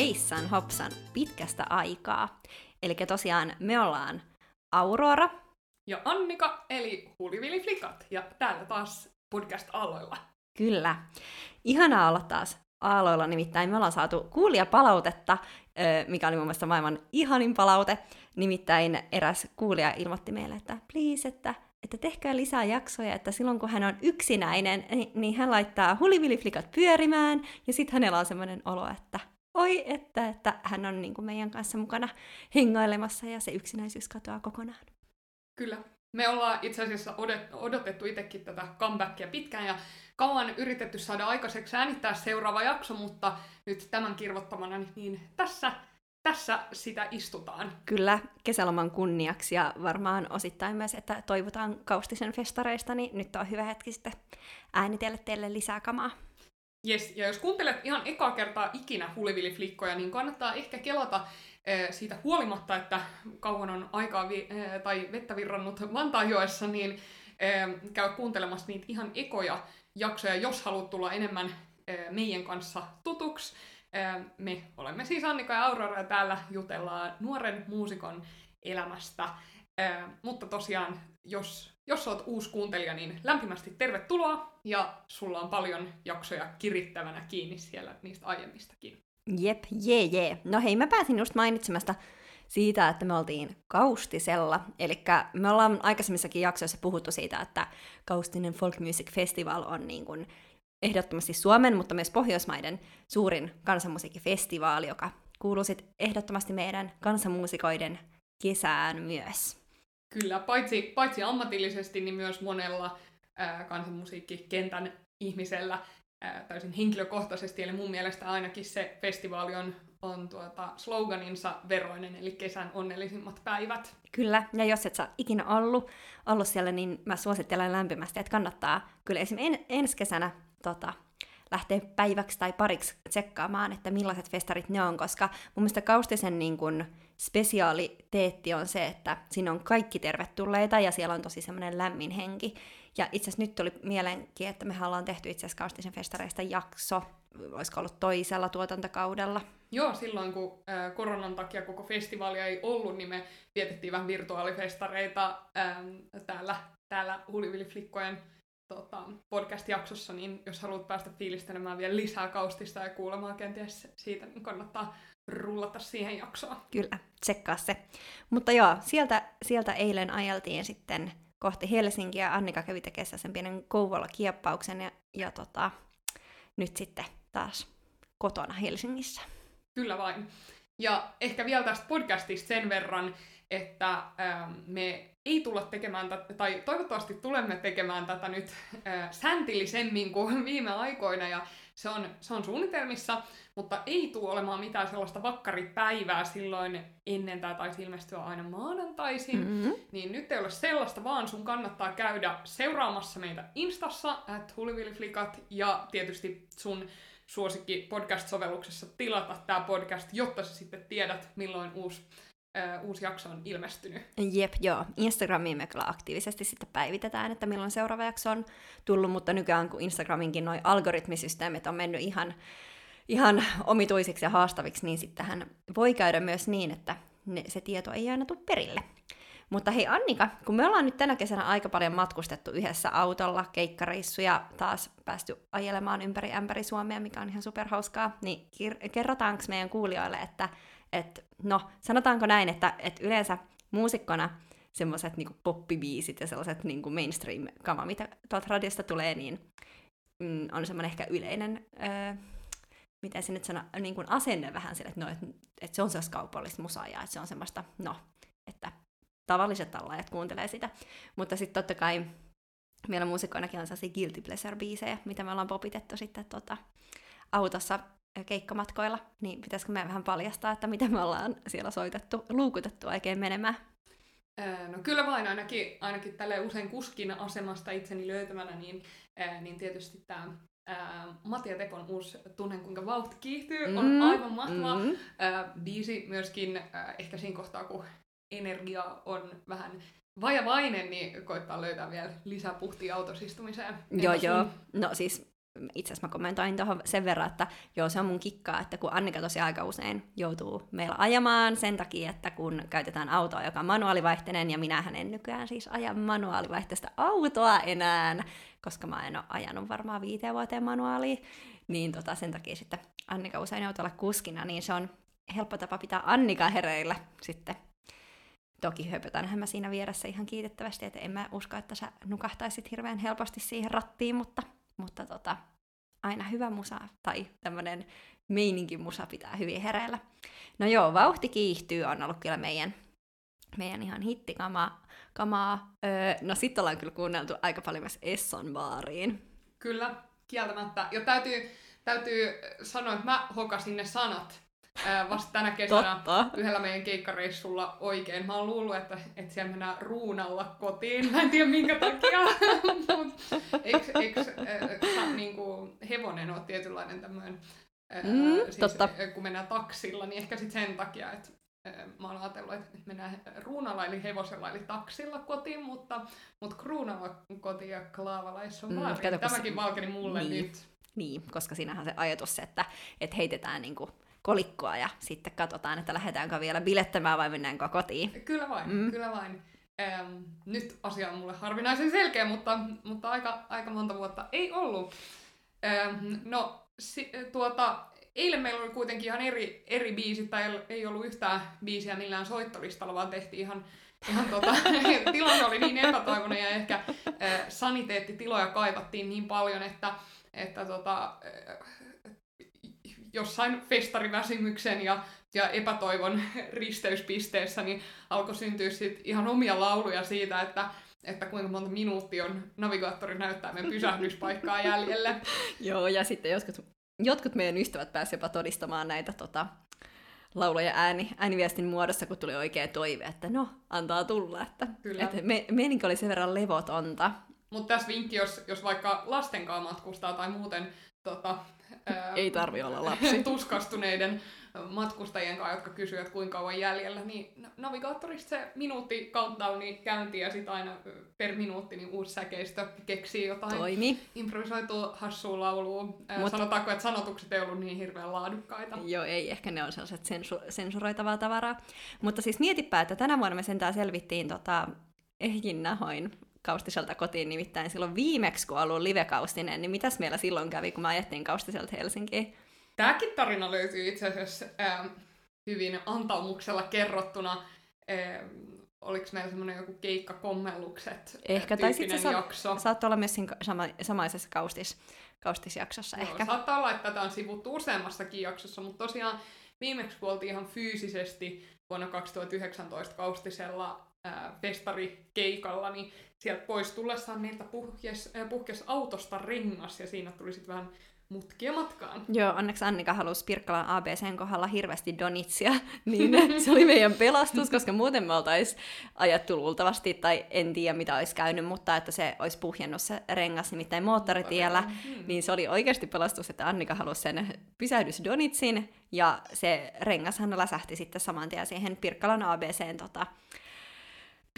Heissan hopsan pitkästä aikaa. Eli tosiaan me ollaan Aurora. Ja Annika, eli Hulivili Flikat. Ja täällä taas podcast aloilla. Kyllä. Ihanaa olla taas aloilla, nimittäin me ollaan saatu kuulijapalautetta, mikä oli mun mielestä maailman ihanin palaute. Nimittäin eräs kuulija ilmoitti meille, että please, että että tehkää lisää jaksoja, että silloin kun hän on yksinäinen, niin, niin hän laittaa huliviliflikat pyörimään, ja sitten hänellä on semmoinen olo, että oi, että, että hän on niin kuin meidän kanssa mukana hengailemassa ja se yksinäisyys katoaa kokonaan. Kyllä. Me ollaan itse asiassa odotettu itsekin tätä comebackia pitkään ja kauan yritetty saada aikaiseksi äänittää seuraava jakso, mutta nyt tämän kirvottamana niin tässä tässä sitä istutaan. Kyllä, kesäloman kunniaksi ja varmaan osittain myös, että toivotaan Kaustisen festareista, niin nyt on hyvä hetki sitten äänitellä teille lisää kamaa. Yes, ja jos kuuntelet ihan ekaa kertaa ikinä Hulivili-flikkoja, niin kannattaa ehkä kelata siitä huolimatta, että kauan on aikaa vi- tai vettä virrannut Vantaajoessa, niin käy kuuntelemassa niitä ihan ekoja jaksoja, jos haluat tulla enemmän meidän kanssa tutuksi. Me olemme siis Annika ja Aurora ja täällä jutellaan nuoren muusikon elämästä. Mutta tosiaan, jos, jos olet uusi kuuntelija, niin lämpimästi tervetuloa ja sulla on paljon jaksoja kirittävänä kiinni siellä niistä aiemmistakin. Jep, jee jee. No hei, mä pääsin just mainitsemasta siitä, että me oltiin Kaustisella. Eli me ollaan aikaisemmissakin jaksoissa puhuttu siitä, että Kaustinen Folk Music Festival on niin kuin ehdottomasti Suomen, mutta myös Pohjoismaiden suurin kansanmusiikkifestivaali, joka kuuluu ehdottomasti meidän kansanmuusikoiden kesään myös. Kyllä, paitsi, paitsi ammatillisesti, niin myös monella ää, kansanmusiikkikentän ihmisellä ää, täysin henkilökohtaisesti. Eli mun mielestä ainakin se festivaali on, on tuota sloganinsa veroinen, eli kesän onnellisimmat päivät. Kyllä, ja jos et sä ikinä ollut, ollut siellä, niin mä suosittelen lämpimästi, että kannattaa kyllä esimerkiksi en, ensi kesänä tota, lähteä päiväksi tai pariksi tsekkaamaan, että millaiset festarit ne on, koska mun mielestä Kaustisen niin kun, spesiaaliteetti on se, että siinä on kaikki tervetulleita ja siellä on tosi semmoinen lämmin henki. Ja itse asiassa nyt tuli mielenki, että me ollaan tehty itse asiassa Kaustisen festareista jakso, olisiko ollut toisella tuotantokaudella. Joo, silloin kun äh, koronan takia koko festivaalia ei ollut, niin me vietettiin vähän virtuaalifestareita täällä, täällä Hulivili-flikkojen tota, podcast-jaksossa, niin jos haluat päästä fiilistelemään vielä lisää kaustista ja kuulemaan kenties siitä, niin kannattaa rullata siihen jaksoon. Kyllä, tsekkaa se. Mutta joo, sieltä, sieltä eilen ajeltiin sitten kohti Helsinkiä. Annika kävi tekemään sen pienen Kouvola-kieppauksen ja, ja tota, nyt sitten taas kotona Helsingissä. Kyllä vain. Ja ehkä vielä tästä podcastista sen verran, että ähm, me ei tulla tekemään tätä, tai toivottavasti tulemme tekemään tätä nyt äh, säntillisemmin kuin viime aikoina, ja se on, se on suunnitelmissa, mutta ei tule olemaan mitään sellaista vakkaripäivää silloin ennen tämä taisi ilmestyä aina maanantaisin, mm-hmm. niin nyt ei ole sellaista, vaan sun kannattaa käydä seuraamassa meitä Instassa, at hulivilliflikat, ja tietysti sun suosikki podcast-sovelluksessa tilata tämä podcast, jotta sä sitten tiedät, milloin uusi ö, uusi jakso on ilmestynyt. Jep, joo. Instagramiin me kyllä aktiivisesti sitten päivitetään, että milloin seuraava jakso on tullut, mutta nykyään kun Instagraminkin noin algoritmisysteemit on mennyt ihan, ihan omituisiksi ja haastaviksi, niin sittenhän voi käydä myös niin, että ne, se tieto ei aina tule perille. Mutta hei Annika, kun me ollaan nyt tänä kesänä aika paljon matkustettu yhdessä autolla, keikkareissuja, taas päästy ajelemaan ympäri ämpäri Suomea, mikä on ihan superhauskaa, niin kerrotaanko meidän kuulijoille, että et, no, sanotaanko näin, että et yleensä muusikkona semmoiset niinku poppibiisit ja sellaiset niinku mainstream-kama, mitä tuolta radiosta tulee, niin mm, on semmoinen ehkä yleinen, öö, miten se nyt sanoo, niin kuin asenne vähän sille, että no, et, et se on sellaista kaupallista musaa ja että se on semmoista, no, että tavalliset tallaajat kuuntelee sitä. Mutta sitten totta kai meillä muusikkoinakin on sellaisia guilty pleasure-biisejä, mitä me ollaan popitettu sitten tota, autossa keikkamatkoilla, niin pitäisikö me vähän paljastaa, että mitä me ollaan siellä soitettu, luukutettu oikein menemään? No kyllä vain, ainakin, ainakin tälle usein kuskin asemasta itseni löytämänä, niin, niin tietysti tämä Matia Tepon uusi Tunnen kuinka vauhti kiihtyy mm, on aivan mahtava. Mm. biisi myöskin ehkä siinä kohtaa, kun energia on vähän vajavainen, niin koittaa löytää vielä lisää puhtia autosistumiseen. Joo, joo. No siis itse asiassa mä kommentoin tuohon sen verran, että joo, se on mun kikkaa, että kun Annika tosi aika usein joutuu meillä ajamaan sen takia, että kun käytetään autoa, joka on manuaalivaihteinen, ja minähän en nykyään siis aja manuaalivaihteista autoa enää, koska mä en ole ajanut varmaan viiteen vuoteen manuaaliin, niin tota, sen takia sitten Annika usein joutuu olla kuskina, niin se on helppo tapa pitää Annika hereillä sitten. Toki höpötänhän mä siinä vieressä ihan kiitettävästi, että en mä usko, että sä nukahtaisit hirveän helposti siihen rattiin, mutta, mutta tota, aina hyvä musa tai tämmönen meininki musa pitää hyvin hereillä. No joo, vauhti kiihtyy on ollut kyllä meidän, meidän ihan hittikamaa. Kamaa. Öö, no sitten ollaan kyllä kuunneltu aika paljon myös Esson baariin. Kyllä, kieltämättä. Ja täytyy, täytyy sanoa, että mä hokasin ne sanat vasta tänä kesänä Totta. yhdellä meidän keikkareissulla oikein. Mä oon luullut, että, että siellä mennään ruunalla kotiin. Mä en tiedä minkä takia. eikö, eikö äh, niinku, hevonen ole tietynlainen tämmöinen, äh, Mm, siis, totta. kun mennään taksilla, niin ehkä sitten sen takia, että mä oon ajatellut, että mennään ruunalla eli hevosella eli taksilla kotiin, mutta, mutta kruunalla kotiin ja se on Mm, kato, Tämäkin valkeni mulle niin. nyt. Niin, koska siinähän se ajatus, että, että heitetään niinku kolikkoa ja sitten katsotaan, että lähdetäänkö vielä bilettämään vai mennäänkö kotiin. Kyllä vain, Mm. kyllä vain. Ähm, nyt asia on mulle harvinaisen selkeä, mutta, mutta aika, aika monta vuotta ei ollut. Ähm, no, si, tuota, eilen meillä oli kuitenkin ihan eri, eri biisit, tai ei- ei ollut yhtään biisiä millään soittolistalla, vaan tehtiin ihan, ihan tota, tilanne oli niin epätoivoinen ja ehkä äh, saniteettitiloja kaivattiin niin paljon, että, että tota, äh, jossain festariväsymyksen ja, ja epätoivon risteyspisteessä niin alkoi syntyä sit ihan omia lauluja siitä, että, että kuinka monta minuuttia on navigaattori näyttää meidän pysähdyspaikkaa jäljelle. Joo, ja sitten jotkut, jotkut meidän ystävät pääsivät jopa todistamaan näitä tota, lauloja ääni, ääniviestin muodossa, kun tuli oikea toive, että no, antaa tulla. Että, Kyllä. että me, meininki oli sen verran levotonta. Mutta tässä vinkki, jos, jos vaikka lasten kanssa matkustaa tai muuten tota, Ei tarvi olla lapsi. tuskastuneiden matkustajien kanssa, jotka kysyvät, kuinka kauan jäljellä, niin na- navigaattorista se minuutti countdowni käyntiin ja sitten aina per minuutti niin uusi säkeistö keksii jotain Toimi. improvisoitua hassua laulua. Mut- Sanotaanko, että sanotukset ei ollut niin hirveän laadukkaita. Joo, ei, ehkä ne on sellaiset sensu- sensuroitavaa tavaraa. Mutta siis mietipä, että tänä vuonna me sentään selvittiin tota, ehjin nahoin Kaustiselta kotiin, nimittäin silloin viimeksi, kun ollut live-kaustinen, niin mitäs meillä silloin kävi, kun me ajettiin Kaustiselta Helsinkiin? Tämäkin tarina löytyy itse asiassa ää, hyvin antaumuksella kerrottuna. Ää, oliko meillä semmoinen joku keikkakommellukset Ehkä, tai sitten se jakso? Saattoi olla myös siinä sama, samaisessa kaustis, kaustisjaksossa Joo, ehkä. Saattaa olla, että tätä on sivuttu useammassakin jaksossa, mutta tosiaan viimeksi kun oltiin ihan fyysisesti vuonna 2019 Kaustisella ää, festarikeikalla, niin sieltä pois tullessaan meiltä puhkes, äh, puhkes autosta rengas ja siinä tuli sitten vähän mutkia matkaan. Joo, onneksi Annika halusi Pirkkalan ABCn kohdalla hirveästi donitsia, niin se oli meidän pelastus, koska muuten me oltaisiin ajettu luultavasti, tai en tiedä mitä olisi käynyt, mutta että se olisi puhjennut se rengas nimittäin moottoritiellä, Mm. niin se oli oikeasti pelastus, että Annika halusi sen pysähdys donitsin, ja se rengashan läsähti sitten saman tien siihen Pirkkalan ABCn tota,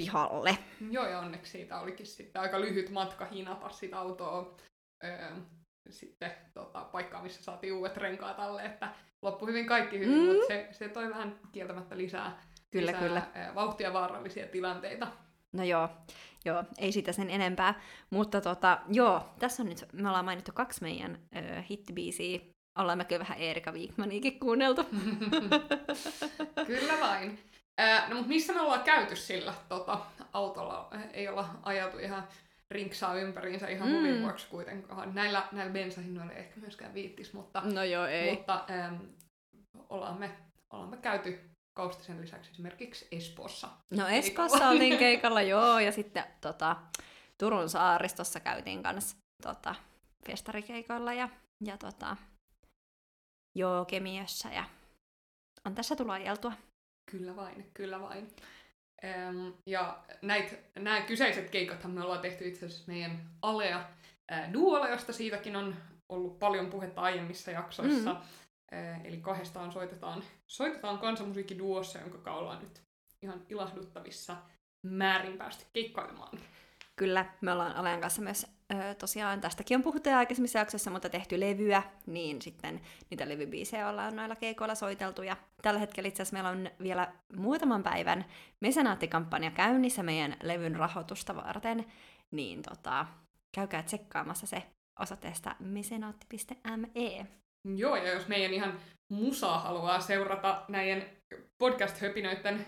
pihalle. Joo, ja onneksi siitä olikin sitten aika lyhyt matka hinata sitä autoa öö, sitten tota, paikkaan, missä saatiin uudet renkaat alle, että loppui hyvin kaikki hyvin, Mm. mutta se, se toi vähän kieltämättä lisää, Kyllä, lisää kyllä. öö, vauhtia vaarallisia tilanteita. No joo, joo, ei sitä sen enempää. Mutta tota, joo, tässä on nyt, me ollaan mainittu kaksi meidän ö, hittibiisiä. Ollaan me kyllä vähän Erika Wigmaniikin kuunneltu. Kyllä vain. No mutta missä me ollaan käyty sillä tota, autolla? Ei olla ajatu ihan rinksaa ympäriinsä ihan Mm. huvin vuoksi kuitenkaan. Näillä, näillä bensahinnoilla ei ehkä myöskään viittis, mutta No joo, Mutta ähm, ollaan, me, ollaan me käyty Kaustisen lisäksi esimerkiksi Espoossa. No Espoossa oltiin keikalla, joo, ja sitten tota, Turun saaristossa käytiin kanssa tota, festarikeikoilla ja, ja tota, joo, Kemiössä ja on tässä tullut ajeltua. Kyllä vain, kyllä vain. Ähm, ja näit, nämä kyseiset keikathan me ollaan tehty itse asiassa meidän Alea äh, Duolla, josta siitäkin on ollut paljon puhetta aiemmissa jaksoissa. Mm. Äh, eli kahdestaan soitetaan, soitetaan kansanmusiikkiduossa, jonka kanssa ollaan nyt ihan ilahduttavissa määrin päästy keikkailemaan. Kyllä, me ollaan Alean kanssa myös tosiaan tästäkin on puhuttu aikaisemmissa jaksoissa, mutta tehty levyä, niin sitten niitä levybiisejä ollaan noilla keikoilla soiteltu. Ja tällä hetkellä itse asiassa meillä on vielä muutaman päivän mesenaattikampanja käynnissä meidän levyn rahoitusta varten, niin tota, käykää tsekkaamassa se osoitteesta mesenaatti.me. Joo, ja jos meidän ihan musaa haluaa seurata näiden podcast-höpinöiden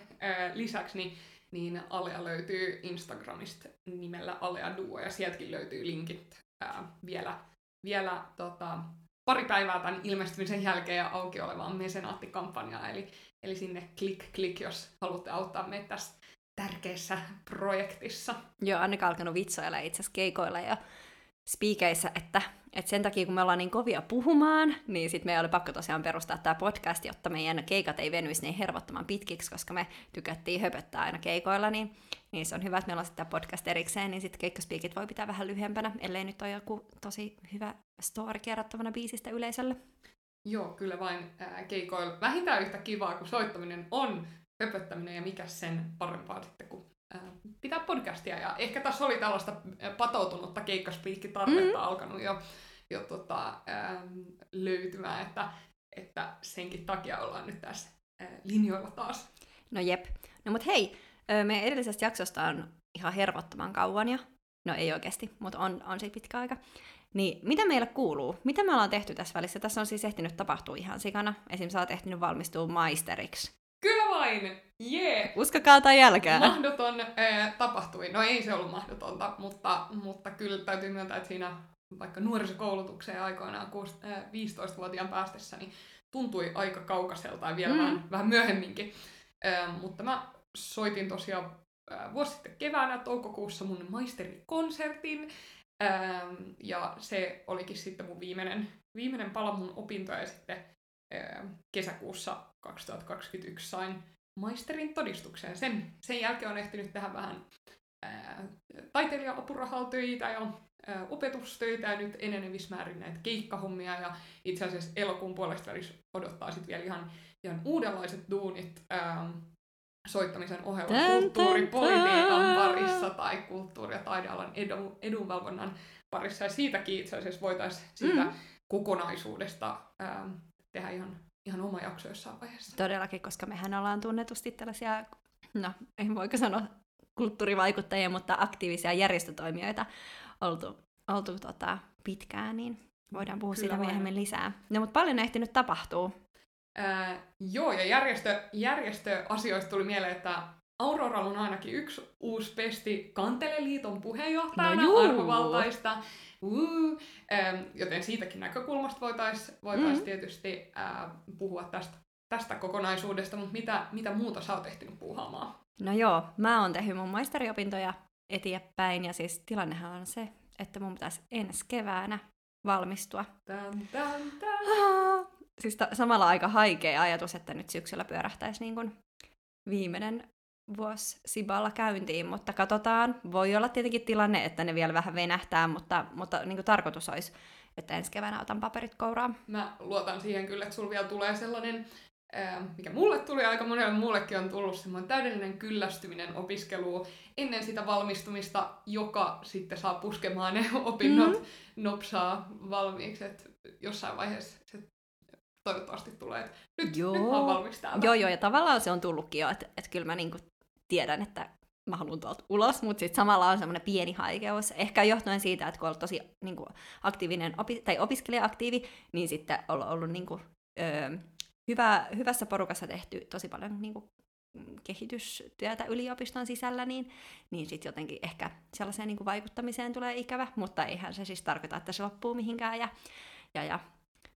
lisäksi, niin, niin Alea löytyy Instagramista nimellä Alea Duo, ja sieltäkin löytyy linkit ää, vielä, vielä tota, pari päivää tämän ilmestymisen jälkeen ja auki olevaan mesenaattikampanjaan, eli, eli sinne klik klik, jos haluatte auttaa meitä tässä tärkeässä projektissa. Joo, Annika alkanut vitsoilla itse asiassa keikoilla ja spiikeissä, että, että sen takia kun me ollaan niin kovia puhumaan, niin sitten meidän oli pakko tosiaan perustaa tämä podcast, jotta meidän keikat ei venyisi niin hervottoman pitkiksi, koska me tykättiin höpöttää aina keikoilla, niin, niin se on hyvä, että meillä on sitten podcast erikseen, niin sitten keikkaspiikit voi pitää vähän lyhyempänä, ellei nyt ole joku tosi hyvä story kerrottavana biisistä yleisölle. Joo, kyllä vain ää, keikoilla vähintään yhtä kivaa kuin soittaminen on höpöttäminen ja mikä sen parempaa sitten kuin pitää podcastia. Ja ehkä tässä oli tällaista patoutunutta keikkaspiikkitarvetta mm-hmm. alkanut jo, jo tota, ähm, löytymään, että, että senkin takia ollaan nyt tässä äh, linjoilla taas. No jep. No mut hei, meidän edellisestä jaksosta on ihan hervottoman kauan jo. No ei oikeasti, mutta on, on siitä pitkä aika. Niin mitä meillä kuuluu? Mitä me ollaan tehty tässä välissä? Tässä on siis ehtinyt tapahtua ihan sikana. Esim. sä oot ehtinyt valmistua maisteriksi. Vain! Jee! Yeah. Uskokaa tai jälkää. Mahdoton äh, tapahtui. No ei se ollut mahdotonta, mutta, mutta kyllä täytyy myöntää, että siinä vaikka nuorisokoulutukseen aikoinaan 15-vuotiaan päästessä, niin tuntui aika kaukaiselta ja vielä mm. vähän, vähän myöhemminkin. Äh, mutta mä soitin tosiaan äh, vuosi sitten keväänä toukokuussa mun maisterikonsertin, äh, ja se olikin sitten mun viimeinen, viimeinen pala mun opintoja, ja sitten kesäkuussa 2021 sain maisterin todistukseen. Sen, sen jälkeen on ehtinyt tehdä vähän taiteilija-apurahaltöitä ja ää, opetustöitä ja nyt enenevissä määrin näitä keikkahommia ja itse asiassa elokuun puolesta välissä odottaa sitten vielä ihan, ihan uudenlaiset duunit ää, soittamisen ohella kulttuuripolitiikan parissa tai kulttuuri- ja taidealan edun, edunvalvonnan parissa ja siitäkin itse asiassa voitaisiin siitä mm. kokonaisuudesta ää, tehdä ihan, ihan oma jakso jossain vaiheessa. Todellakin, koska mehän ollaan tunnetusti tällaisia, no en voiko sanoa kulttuurivaikuttajia, mutta aktiivisia järjestötoimijoita oltu, oltu tota, pitkään, niin voidaan puhua Kyllä siitä vain. myöhemmin lisää. No, mutta paljon ehtinyt tapahtuu. Ää, joo, ja järjestö, järjestöasioista tuli mieleen, että Auroralla on ainakin yksi uusi pesti Kanteleliiton puheenjohtajana no arvovaltaista. Ähm, joten siitäkin näkökulmasta voitaisiin voitais mm. tietysti äh, puhua tästä, tästä kokonaisuudesta, mutta mitä, mitä muuta sä oot ehtinyt puuhaamaan? No joo, mä oon tehnyt mun maisteriopintoja eteenpäin, ja siis tilannehan on se, että mun pitäisi ensi keväänä valmistua. Tän, tän, tän. Siis ta- samalla aika haikea ajatus, että nyt syksyllä pyörähtäisi niin kuin viimeinen vuosi Siballa käyntiin, mutta katsotaan. Voi olla tietenkin tilanne, että ne vielä vähän venähtää, mutta, mutta niin kuin tarkoitus olisi, että ensi keväänä otan paperit kouraan. Mä luotan siihen kyllä, että sulla vielä tulee sellainen, mikä mulle tuli, aika monelle muullekin on tullut semmoinen täydellinen kyllästyminen opiskeluun ennen sitä valmistumista, joka sitten saa puskemaan ne opinnot mm-hmm. nopsaa valmiiksi, että jossain vaiheessa se toivottavasti tulee, että nyt, joo. nyt mä oon valmis Joo, joo, ja tavallaan se on tullutkin jo, että, että kyllä mä niinku tiedän, että mä haluan tuolta ulos, mutta sitten samalla on semmoinen pieni haikeus. Ehkä johtuen siitä, että kun on tosi niin kuin, aktiivinen opi- tai opiskelija-aktiivi, niin sitten on ollut niin kuin, öö, hyvä, hyvässä porukassa tehty tosi paljon niin kuin, kehitystyötä yliopiston sisällä, niin, niin sitten jotenkin ehkä sellaiseen niin kuin vaikuttamiseen tulee ikävä, mutta eihän se siis tarkoita, että se loppuu mihinkään. Ja, ja, ja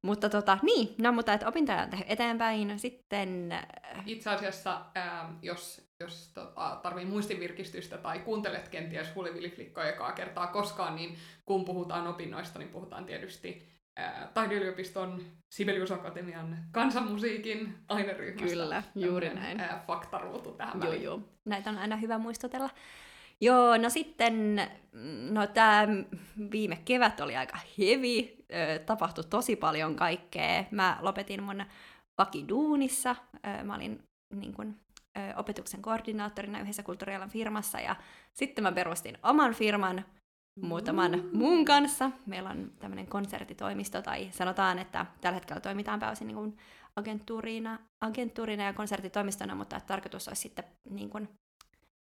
mutta tota, niin, no mutta että opintoja on eteenpäin. Sitten... Äh, Itse asiassa, ää, jos, jos tota, tarvii muistinvirkistystä tai kuuntelet kenties Huliviliflikkoa ekaa kertaa koskaan, niin kun puhutaan opinnoista, niin puhutaan tietysti ää, Taideyliopiston Sibelius Akatemian kansanmusiikin aineryhmästä. Kyllä, juuri näin. Ää, faktaruutu tähän joo, Joo, näitä on aina hyvä muistutella. Joo, no sitten, no tämä viime kevät oli aika heavy, tapahtui tosi paljon kaikkea. Mä lopetin mun vakiduunissa, mä olin niin kun, opetuksen koordinaattorina yhdessä kulttuurialan firmassa, ja sitten mä perustin oman firman, muutaman muun kanssa. Meillä on tämmöinen konserttitoimisto, tai sanotaan, että tällä hetkellä toimitaan pääosin niin kuin agenttuurina, agenttuurina ja konserttitoimistona, mutta tarkoitus olisi sitten niin kuin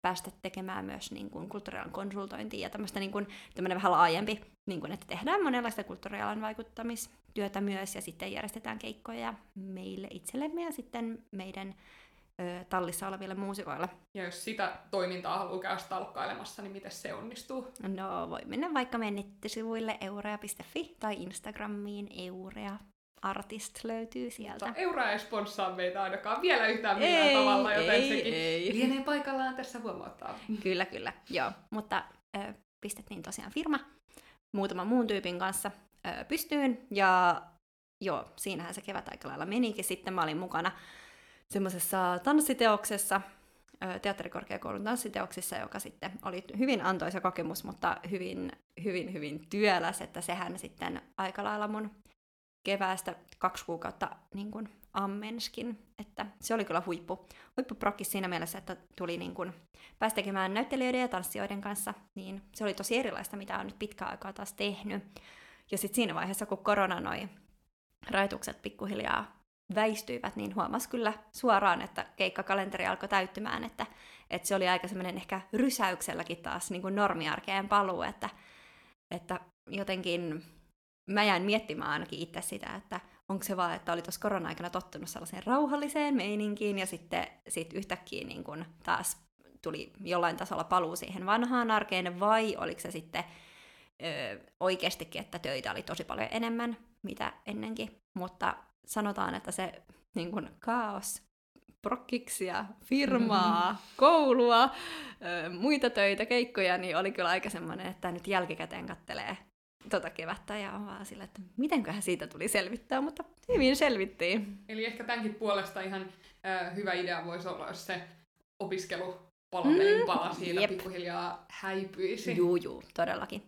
päästä tekemään myös niin kuin kulttuurialan konsultointia ja tämmöistä niin kuin, vähän laajempi, niin kuin, että tehdään monenlaista kulttuurialan vaikuttamistyötä myös ja sitten järjestetään keikkoja meille itsellemme ja sitten meidän ö, tallissa oleville muusikoille. Ja jos sitä toimintaa haluaa käydä stalkkailemassa, niin miten se onnistuu? No voi mennä vaikka meidän nettisivuille eurea.fi tai Instagramiin eurea Artist löytyy sieltä. Mutta Eura ei sponssaa meitä ainakaan vielä yhtään millään ei, tavalla, joten ei, sekin ei. lienee paikallaan tässä huomauttaa. Kyllä, kyllä, joo. Mutta ö, pistettiin tosiaan firma muutaman muun tyypin kanssa ö, pystyyn, ja joo, siinähän se kevät aika lailla menikin. Sitten mä olin mukana semmoisessa tanssiteoksessa, teatterikorkeakoulun tanssiteoksissa, joka sitten oli hyvin antoisa kokemus, mutta hyvin, hyvin, hyvin työläs, että sehän sitten aika lailla mun keväästä kaksi kuukautta niin kuin ammenskin, että se oli kyllä huippu, huippuprokki siinä mielessä, että tuli niin kuin, pääsi tekemään näyttelijöiden ja tanssijoiden kanssa, niin se oli tosi erilaista, mitä on nyt pitkä aikaa taas tehnyt. Ja sitten siinä vaiheessa, kun korona noi rajoitukset pikkuhiljaa väistyivät, niin huomasi kyllä suoraan, että keikkakalenteri alkoi täyttymään, että, että se oli aika semmoinen ehkä rysäykselläkin taas niin kuin normiarkeen paluu, että, että jotenkin mä jäin miettimään ainakin itse sitä, että onko se vaan, että oli tuossa korona-aikana tottunut sellaiseen rauhalliseen meininkiin ja sitten sit yhtäkkiä niin kun taas tuli jollain tasolla paluu siihen vanhaan arkeen, vai oliko se sitten ö, oikeastikin, että töitä oli tosi paljon enemmän, mitä ennenkin. Mutta sanotaan, että se niin kun, kaos, prokkiksia, firmaa, mm-hmm. koulua, ö, muita töitä, keikkoja, niin oli kyllä aika semmoinen, että nyt jälkikäteen kattelee tota kevättä ja on vaan sillä, että mitenköhän siitä tuli selvittää, mutta hyvin selvittiin. Eli ehkä tämänkin puolesta ihan äh, hyvä idea voisi olla, jos se opiskelu palapelin mm, pala siinä jep. pikkuhiljaa häipyisi. Juu, juu, todellakin.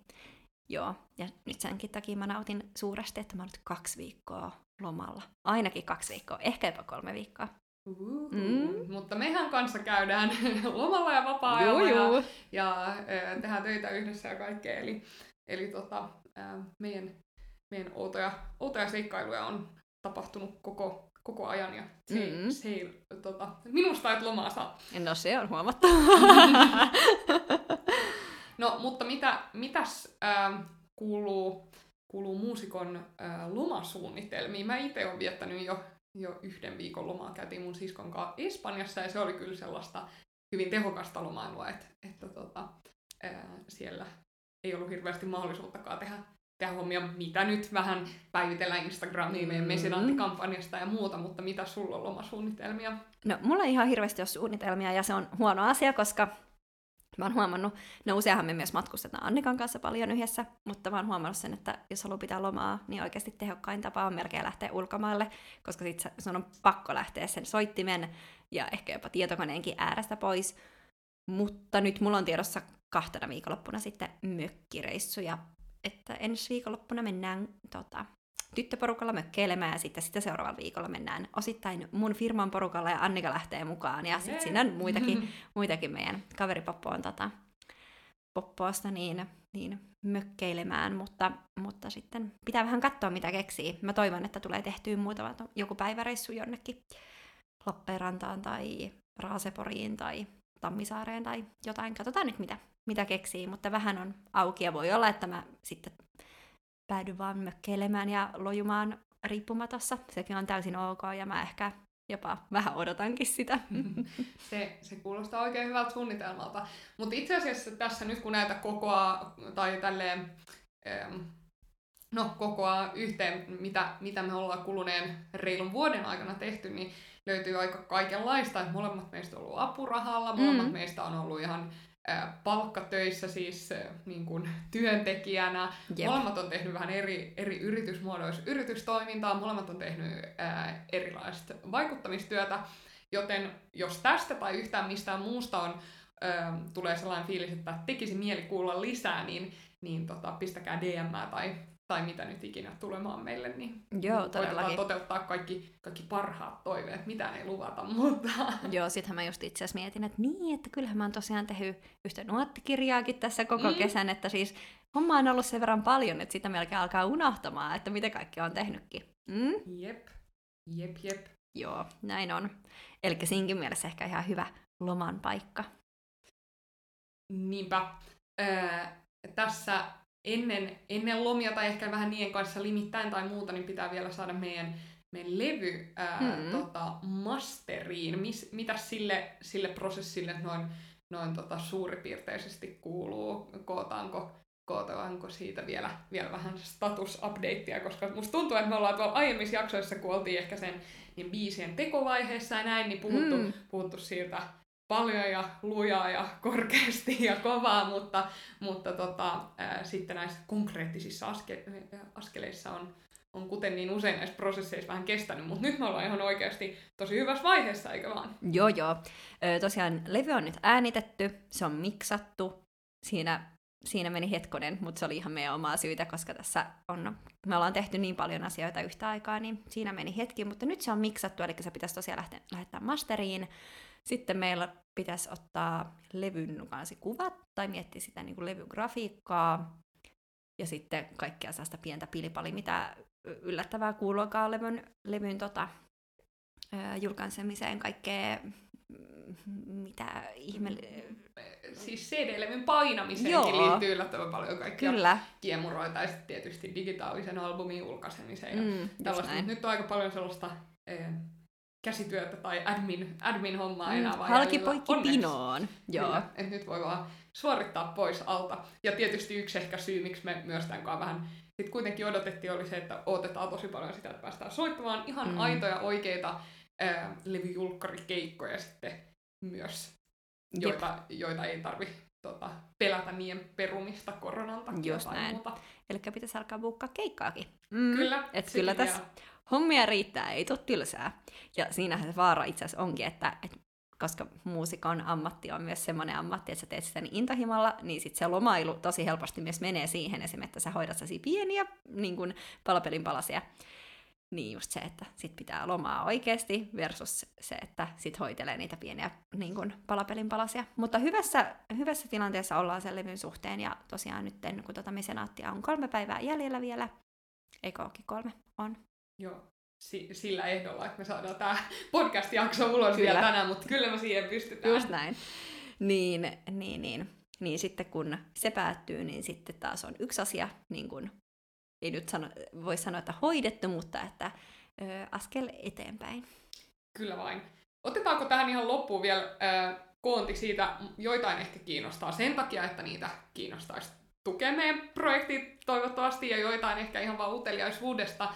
Joo, ja nyt senkin takia mä nautin suuresti, että mä oon nyt kaksi viikkoa lomalla. Ainakin kaksi viikkoa, ehkä jopa kolme viikkoa. Uhuhu. mm. Mutta mehän kanssa käydään lomalla ja vapaa-ajalla ja, ja tehdään töitä yhdessä ja kaikkea. Eli, eli tota, ää, meidän, meidän outoja, outoja seikkailuja on tapahtunut koko, koko ajan ja se, mm-hmm. se ei, tota, minusta et lomaa saa. No se on huomattu. no mutta mitä, mitäs ää, kuuluu, kuuluu muusikon ää, lomasuunnitelmiin? Mä itse olen viettänyt jo, jo yhden viikon lomaa. Käytiin mun siskon kanssa Espanjassa ja se oli kyllä sellaista hyvin tehokasta lomailua, että, että tota, ää, siellä ei ollut hirveästi mahdollisuuttakaan tehdä, tehdä hommia, mitä nyt vähän päivitellään Instagramiin meidän mm. mesinanttikampanjasta ja muuta, mutta mitä sulla on lomasuunnitelmia? No, mulla ei ihan hirveästi ole suunnitelmia ja se on huono asia, koska mä oon huomannut, no useinhan me myös matkustetaan Annikan kanssa paljon yhdessä, mutta mä oon huomannut sen, että jos haluaa pitää lomaa, niin oikeasti tehokkain tapa on melkein lähteä ulkomaille, koska sit sun on pakko lähteä sen soittimen ja ehkä jopa tietokoneenkin äärestä pois. Mutta nyt mulla on tiedossa kahtena viikonloppuna sitten mökkireissuja, että ensi viikonloppuna mennään tota, tyttöporukalla mökkeilemään ja sitten, sitten seuraavalla viikolla mennään osittain mun firman porukalla ja Annika lähtee mukaan ja sitten siinä on muitakin, muitakin meidän kaveripoppoon tota, poppoosta niin, niin mökkeilemään, mutta, mutta sitten pitää vähän katsoa mitä keksii. Mä toivon, että tulee tehtyä muutama joku päiväreissu jonnekin Lappeenrantaan tai Raaseporiin tai Tammisaareen tai jotain. Katsotaan nyt mitä, mitä keksii, mutta vähän on auki ja voi olla, että mä sitten päädyn vaan mökkeilemään ja lojumaan riippumatossa. Sekin on täysin ok ja mä ehkä jopa vähän odotankin sitä. Se, se kuulostaa oikein hyvältä suunnitelmalta. Mutta itse asiassa tässä nyt kun näitä kokoa tai tälleen, no kokoa yhteen, mitä, mitä me ollaan kuluneen reilun vuoden aikana tehty, niin löytyy aika kaikenlaista. molemmat meistä on ollut apurahalla, molemmat mm. meistä on ollut ihan palkkatöissä siis niin kuin työntekijänä. Jep. Molemmat on tehnyt vähän eri, eri yritysmuodoissa yritystoimintaa, molemmat on tehnyt ää, erilaista vaikuttamistyötä, joten jos tästä tai yhtään mistään muusta on, ää, tulee sellainen fiilis, että tekisi mieli kuulla lisää, niin, niin tota, pistäkää DM tai, tai mitä nyt ikinä tulemaan meille, niin Joo, koitetaan todellakin. toteuttaa kaikki, kaikki parhaat toiveet, mitä ei luvata, mutta Joo, sittenhän mä just itse asiassa mietin, että niin, että kyllähän mä oon tosiaan tehnyt yhtä nuottikirjaakin tässä koko mm. kesän, että siis homma on ollut sen verran paljon, että sitä melkein alkaa unohtamaan, että mitä kaikki on tehnytkin. Mm? jep, jep, jep. Joo, näin on. Eli siinkin mielessä ehkä ihan hyvä loman paikka. Niinpä. Öö, tässä ennen, ennen lomia tai ehkä vähän niiden kanssa limittäin tai muuta, niin pitää vielä saada meidän, meidän levy ää, Mm. tota, masteriin. Mis, mitä sille, sille prosessille noin, noin tota, suuripiirteisesti kuuluu? Kootaanko, kootaanko siitä vielä, vielä vähän statusupdatea, koska musta tuntuu, että me ollaan tuolla aiemmissa jaksoissa, kun oltiin ehkä sen niin biisien tekovaiheessa ja näin, niin puhuttu, Mm. puhuttu siitä paljon ja lujaa ja korkeasti ja kovaa, mutta, mutta tota, ää, sitten näissä konkreettisissa aske, askeleissa on, on kuten niin usein näissä prosesseissa vähän kestänyt, mutta nyt me ollaan ihan oikeasti tosi hyvässä vaiheessa, eikö vaan? Joo, joo. Ö, tosiaan levy on nyt äänitetty, se on miksattu. Siinä, siinä meni hetkonen, mutta se oli ihan meidän omaa syytä, koska tässä on, me ollaan tehty niin paljon asioita yhtä aikaa, niin siinä meni hetki, mutta nyt se on miksattu, eli se pitäisi tosiaan lähteä, lähettää masteriin. Sitten meillä pitäisi ottaa levyn kanssa kuvat tai miettiä sitä niin kuin levygrafiikkaa ja sitten kaikkea sellaista pientä pilipali, mitä yllättävää kuuluakaan levyn, levyn tota, julkaisemiseen kaikkea, mm, mitä ihme... Siis CD-levyn painamiseenkin Joo. liittyy yllättävän paljon kaikkia Kyllä. kiemuroita ja tietysti digitaalisen albumin julkaisemiseen. Ja Mm, tällaista. Mut Nyt on aika paljon sellaista eh, käsityötä tai admin, admin-hommaa enää Mm, vaan halki poikki Onneksi. pinoon. Joo. Kyllä, että nyt voi vaan suorittaa pois alta. Ja tietysti yksi ehkä syy, miksi me myös tämän vähän sit kuitenkin odotettiin, oli se, että odotetaan tosi paljon sitä, että päästään soittamaan ihan Mm. aitoja oikeita ää, levyjulkkarikeikkoja sitten myös, Jep. joita, joita ei tarvi tota, pelätä niiden perumista koronan takia Just tai näin. muuta. Eli pitäisi alkaa buukkaa keikkaakin. Mm. Kyllä, Et kyllä tässä. Hommia riittää, ei tule tylsää. Ja siinähän se vaara itse asiassa onkin, että, että koska muusikon ammatti on myös semmoinen ammatti, että sä teet sitä niin intohimolla, niin sitten se lomailu tosi helposti myös menee siihen esimerkiksi, että sä hoidat sellaisia pieniä niin kuin palapelin palasia. Niin just se, että sit pitää lomaa oikeasti versus se, että sit hoitelee niitä pieniä niin kuin palapelin palasia. Mutta hyvässä, hyvässä tilanteessa ollaan sen levyn suhteen ja tosiaan nyt kun tota on kolme päivää jäljellä vielä, eikö olekin kolme? On. Joo, si- sillä ehdolla, että me saadaan tämä podcast-jakso ulos Kyllä. vielä tänään, mutta kyllä me siihen pystytään. Just näin. Niin, niin, niin. Niin sitten kun se päättyy, niin sitten taas on yksi asia, niin kuin, ei nyt sano, voi sanoa, että hoidettu, mutta että ö, askel eteenpäin. Kyllä vain. Otetaanko tähän ihan loppuun vielä äh, koonti siitä, joitain ehkä kiinnostaa sen takia, että niitä kiinnostaisi tukea meidän projektit toivottavasti ja joitain ehkä ihan vaan uteliaisuudesta,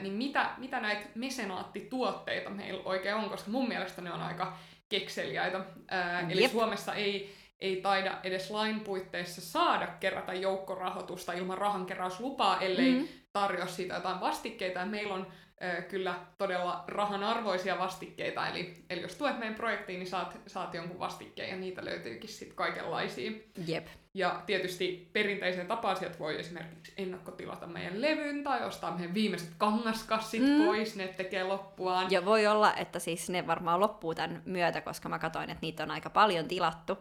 niin mitä, mitä näitä mesenaattituotteita meillä oikein on, koska mun mielestä ne on aika kekseliäitä. Äh, eli Jep. Suomessa ei, ei taida edes lain puitteissa saada kerätä joukkorahoitusta ilman rahankeräyslupaa, ellei Mm. tarjoa siitä jotain vastikkeita. Ja meillä on ö, kyllä todella rahan arvoisia vastikkeita, eli, eli jos tuet meidän projektiin, niin saat, saat jonkun vastikkeen, ja niitä löytyykin sitten kaikenlaisia. Jep. Ja tietysti perinteiseen tapaan sieltä voi esimerkiksi ennakkotilata meidän levyn tai ostaa meidän viimeiset kangaskassit Mm. mm. pois, ne tekee loppuaan. Ja voi olla, että siis ne varmaan loppuu tämän myötä, koska mä katsoin, että niitä on aika paljon tilattu,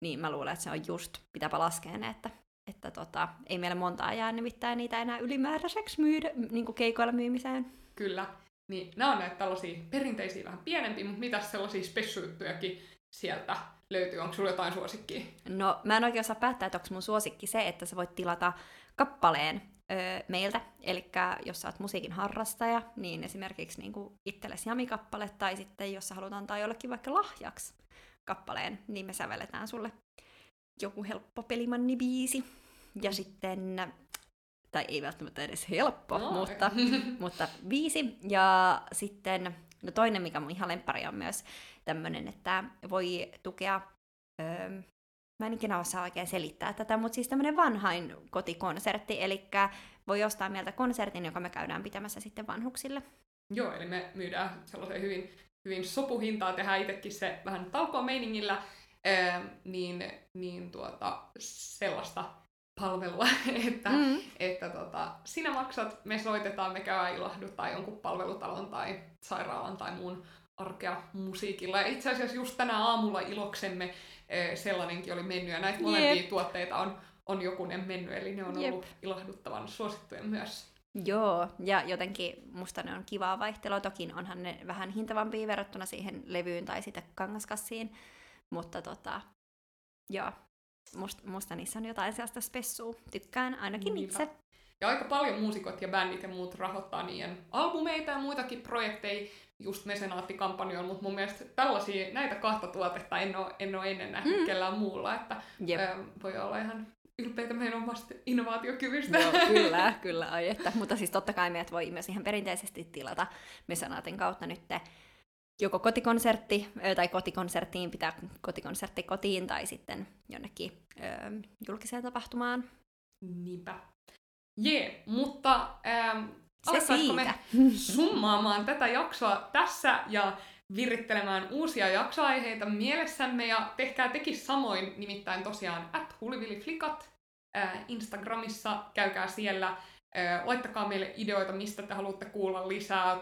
niin mä luulen, että se on just, pitääpä laskea ne, että, että tota, ei meillä montaa jää nimittäin niitä enää ylimääräiseksi myydä, niin kuin keikoilla myymiseen. Kyllä. Niin nämä on näitä tällaisia perinteisiä vähän pienempiä, mutta mitä sellaisia spessujuttujakin sieltä löytyy? Onko sulla jotain suosikkia? No, mä en oikein osaa päättää, että onko mun suosikki se, että sä voit tilata kappaleen öö, meiltä. Eli jos sä oot musiikin harrastaja, niin esimerkiksi niin itsellesi jamikappale, tai sitten jos sä haluat antaa jollekin vaikka lahjaksi kappaleen, niin me sävelletään sulle joku helppo pelimanni-biisi. Ja sitten, tai ei välttämättä edes helppo, No, mutta, mutta biisi. Ja sitten, no toinen, mikä mun ihan lemppari on myös tämmönen, että voi tukea, öö, mä en ikinä osaa oikein selittää tätä, mutta siis tämmönen vanhain kotikonsertti, eli voi ostaa mieltä konsertin, joka me käydään pitämässä sitten vanhuksille. Joo, eli me myydään sellaisen hyvin, hyvin sopuhintaa, tehdään itsekin se vähän talkoon meiningillä, ää, niin, niin tuota, sellaista palvelua, että, Mm. että tota, sinä maksat, me soitetaan, me käydään ilahduttaa jonkun palvelutalon tai sairaalan tai muun arkea musiikilla. Ja itse asiassa just tänä aamulla iloksemme eh, sellainenkin oli mennyt, ja näitä molempia Jep. tuotteita on, on jokunen mennyt, eli ne on Jep. ollut ilahduttavan suosittuja myös. Joo, ja jotenkin musta ne on kivaa vaihtelua. Toki onhan ne vähän hintavampia verrattuna siihen levyyn tai sitten kangaskassiin, mutta tota, joo, musta, musta niissä on jotain sellaista spessua. Tykkään ainakin Niinpä. itse. Ja aika paljon muusikot ja bändit ja muut rahoittaa niiden albumeita ja muitakin projekteja just mesenaattikampanjoilla, mutta mun mielestä tällaisia, näitä kahta tuotetta en ole, en ole ennen nähnyt Mm. kellään muulla, että Jep. ö, voi olla ihan ylpeitä meidän omasta innovaatiokyvystä. Joo, kyllä, kyllä, ai että. Mutta siis totta kai meidät voi myös ihan perinteisesti tilata Mesanaatin kautta nyt joko kotikonsertti, tai kotikonserttiin, pitää kotikonsertti kotiin, tai sitten jonnekin ö, julkiseen tapahtumaan. Niinpä. Jee, mutta ähm, Se alkaisiko me summaamaan tätä jaksoa tässä ja virittelemään uusia jaksoaiheita mielessämme ja tehkää tekin samoin, nimittäin tosiaan at hulivilliflikat äh, Instagramissa, käykää siellä, äh, laittakaa meille ideoita, mistä te haluatte kuulla lisää,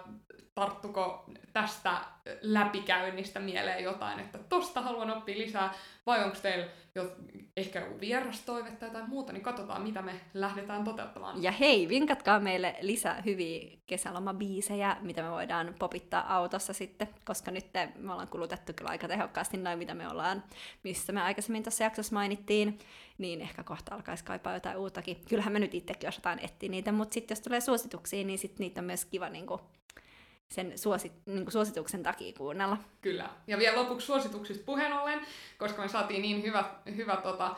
tarttuko tästä läpikäynnistä mieleen jotain, että tosta haluan oppia lisää, vai onko teillä jo ehkä joku vierastoive tai jotain muuta, niin katsotaan, mitä me lähdetään toteuttamaan. Ja hei, vinkatkaa meille lisää hyviä kesälomabiisejä, mitä me voidaan popittaa autossa sitten, koska nyt me ollaan kulutettu kyllä aika tehokkaasti noin, mitä me ollaan, missä me aikaisemmin tässä jaksossa mainittiin, niin ehkä kohta alkaisi kaipaa jotain uuttakin. Kyllähän me nyt itsekin osataan etsiä niitä, mutta sitten jos tulee suosituksia, niin sitten niitä on myös kiva niinku, sen suosi, niinku suosituksen takia kuunnella. Kyllä. Ja vielä lopuksi suosituksista puheen ollen, koska me saatiin niin hyvä, hyvä tota,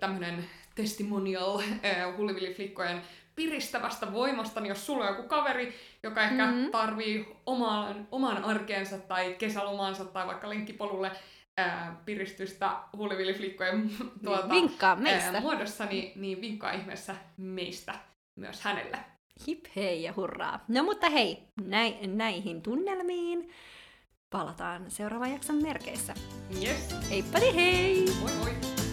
tämmöinen testimonial äh, hullivilliflikkojen piristävästä voimasta, niin jos sulla on joku kaveri, joka ehkä Mhm. mm-hmm. tarvii oman, oman arkeensa tai kesälomaansa tai vaikka lenkkipolulle ää, piristystä hullivilliflikkojen tuota, Vinkkaa meistä. ää, muodossa, niin, niin vinkkaa ihmeessä meistä myös hänelle. Hip hei ja hurraa. No mutta hei, näi, näihin tunnelmiin palataan seuraavan jakson merkeissä. Yes, Heippa hei! moi moi!